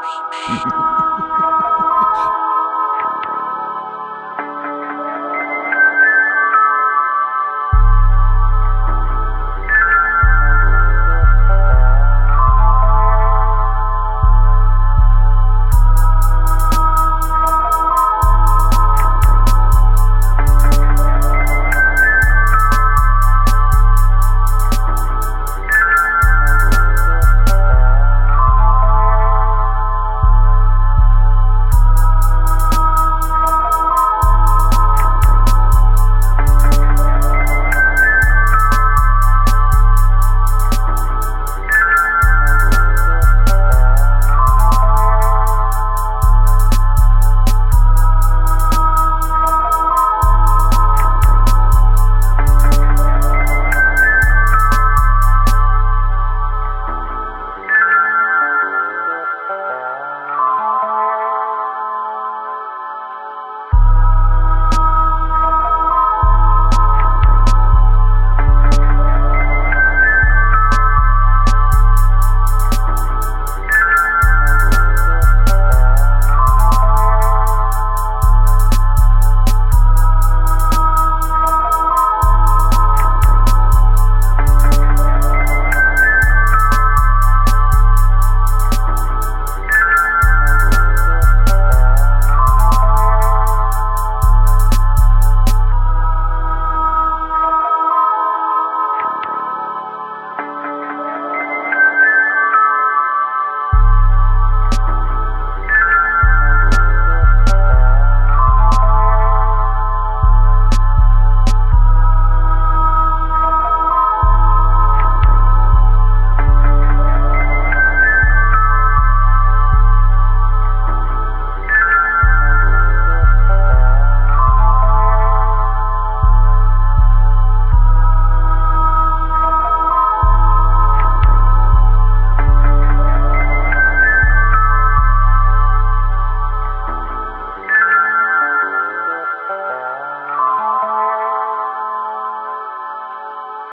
Remake.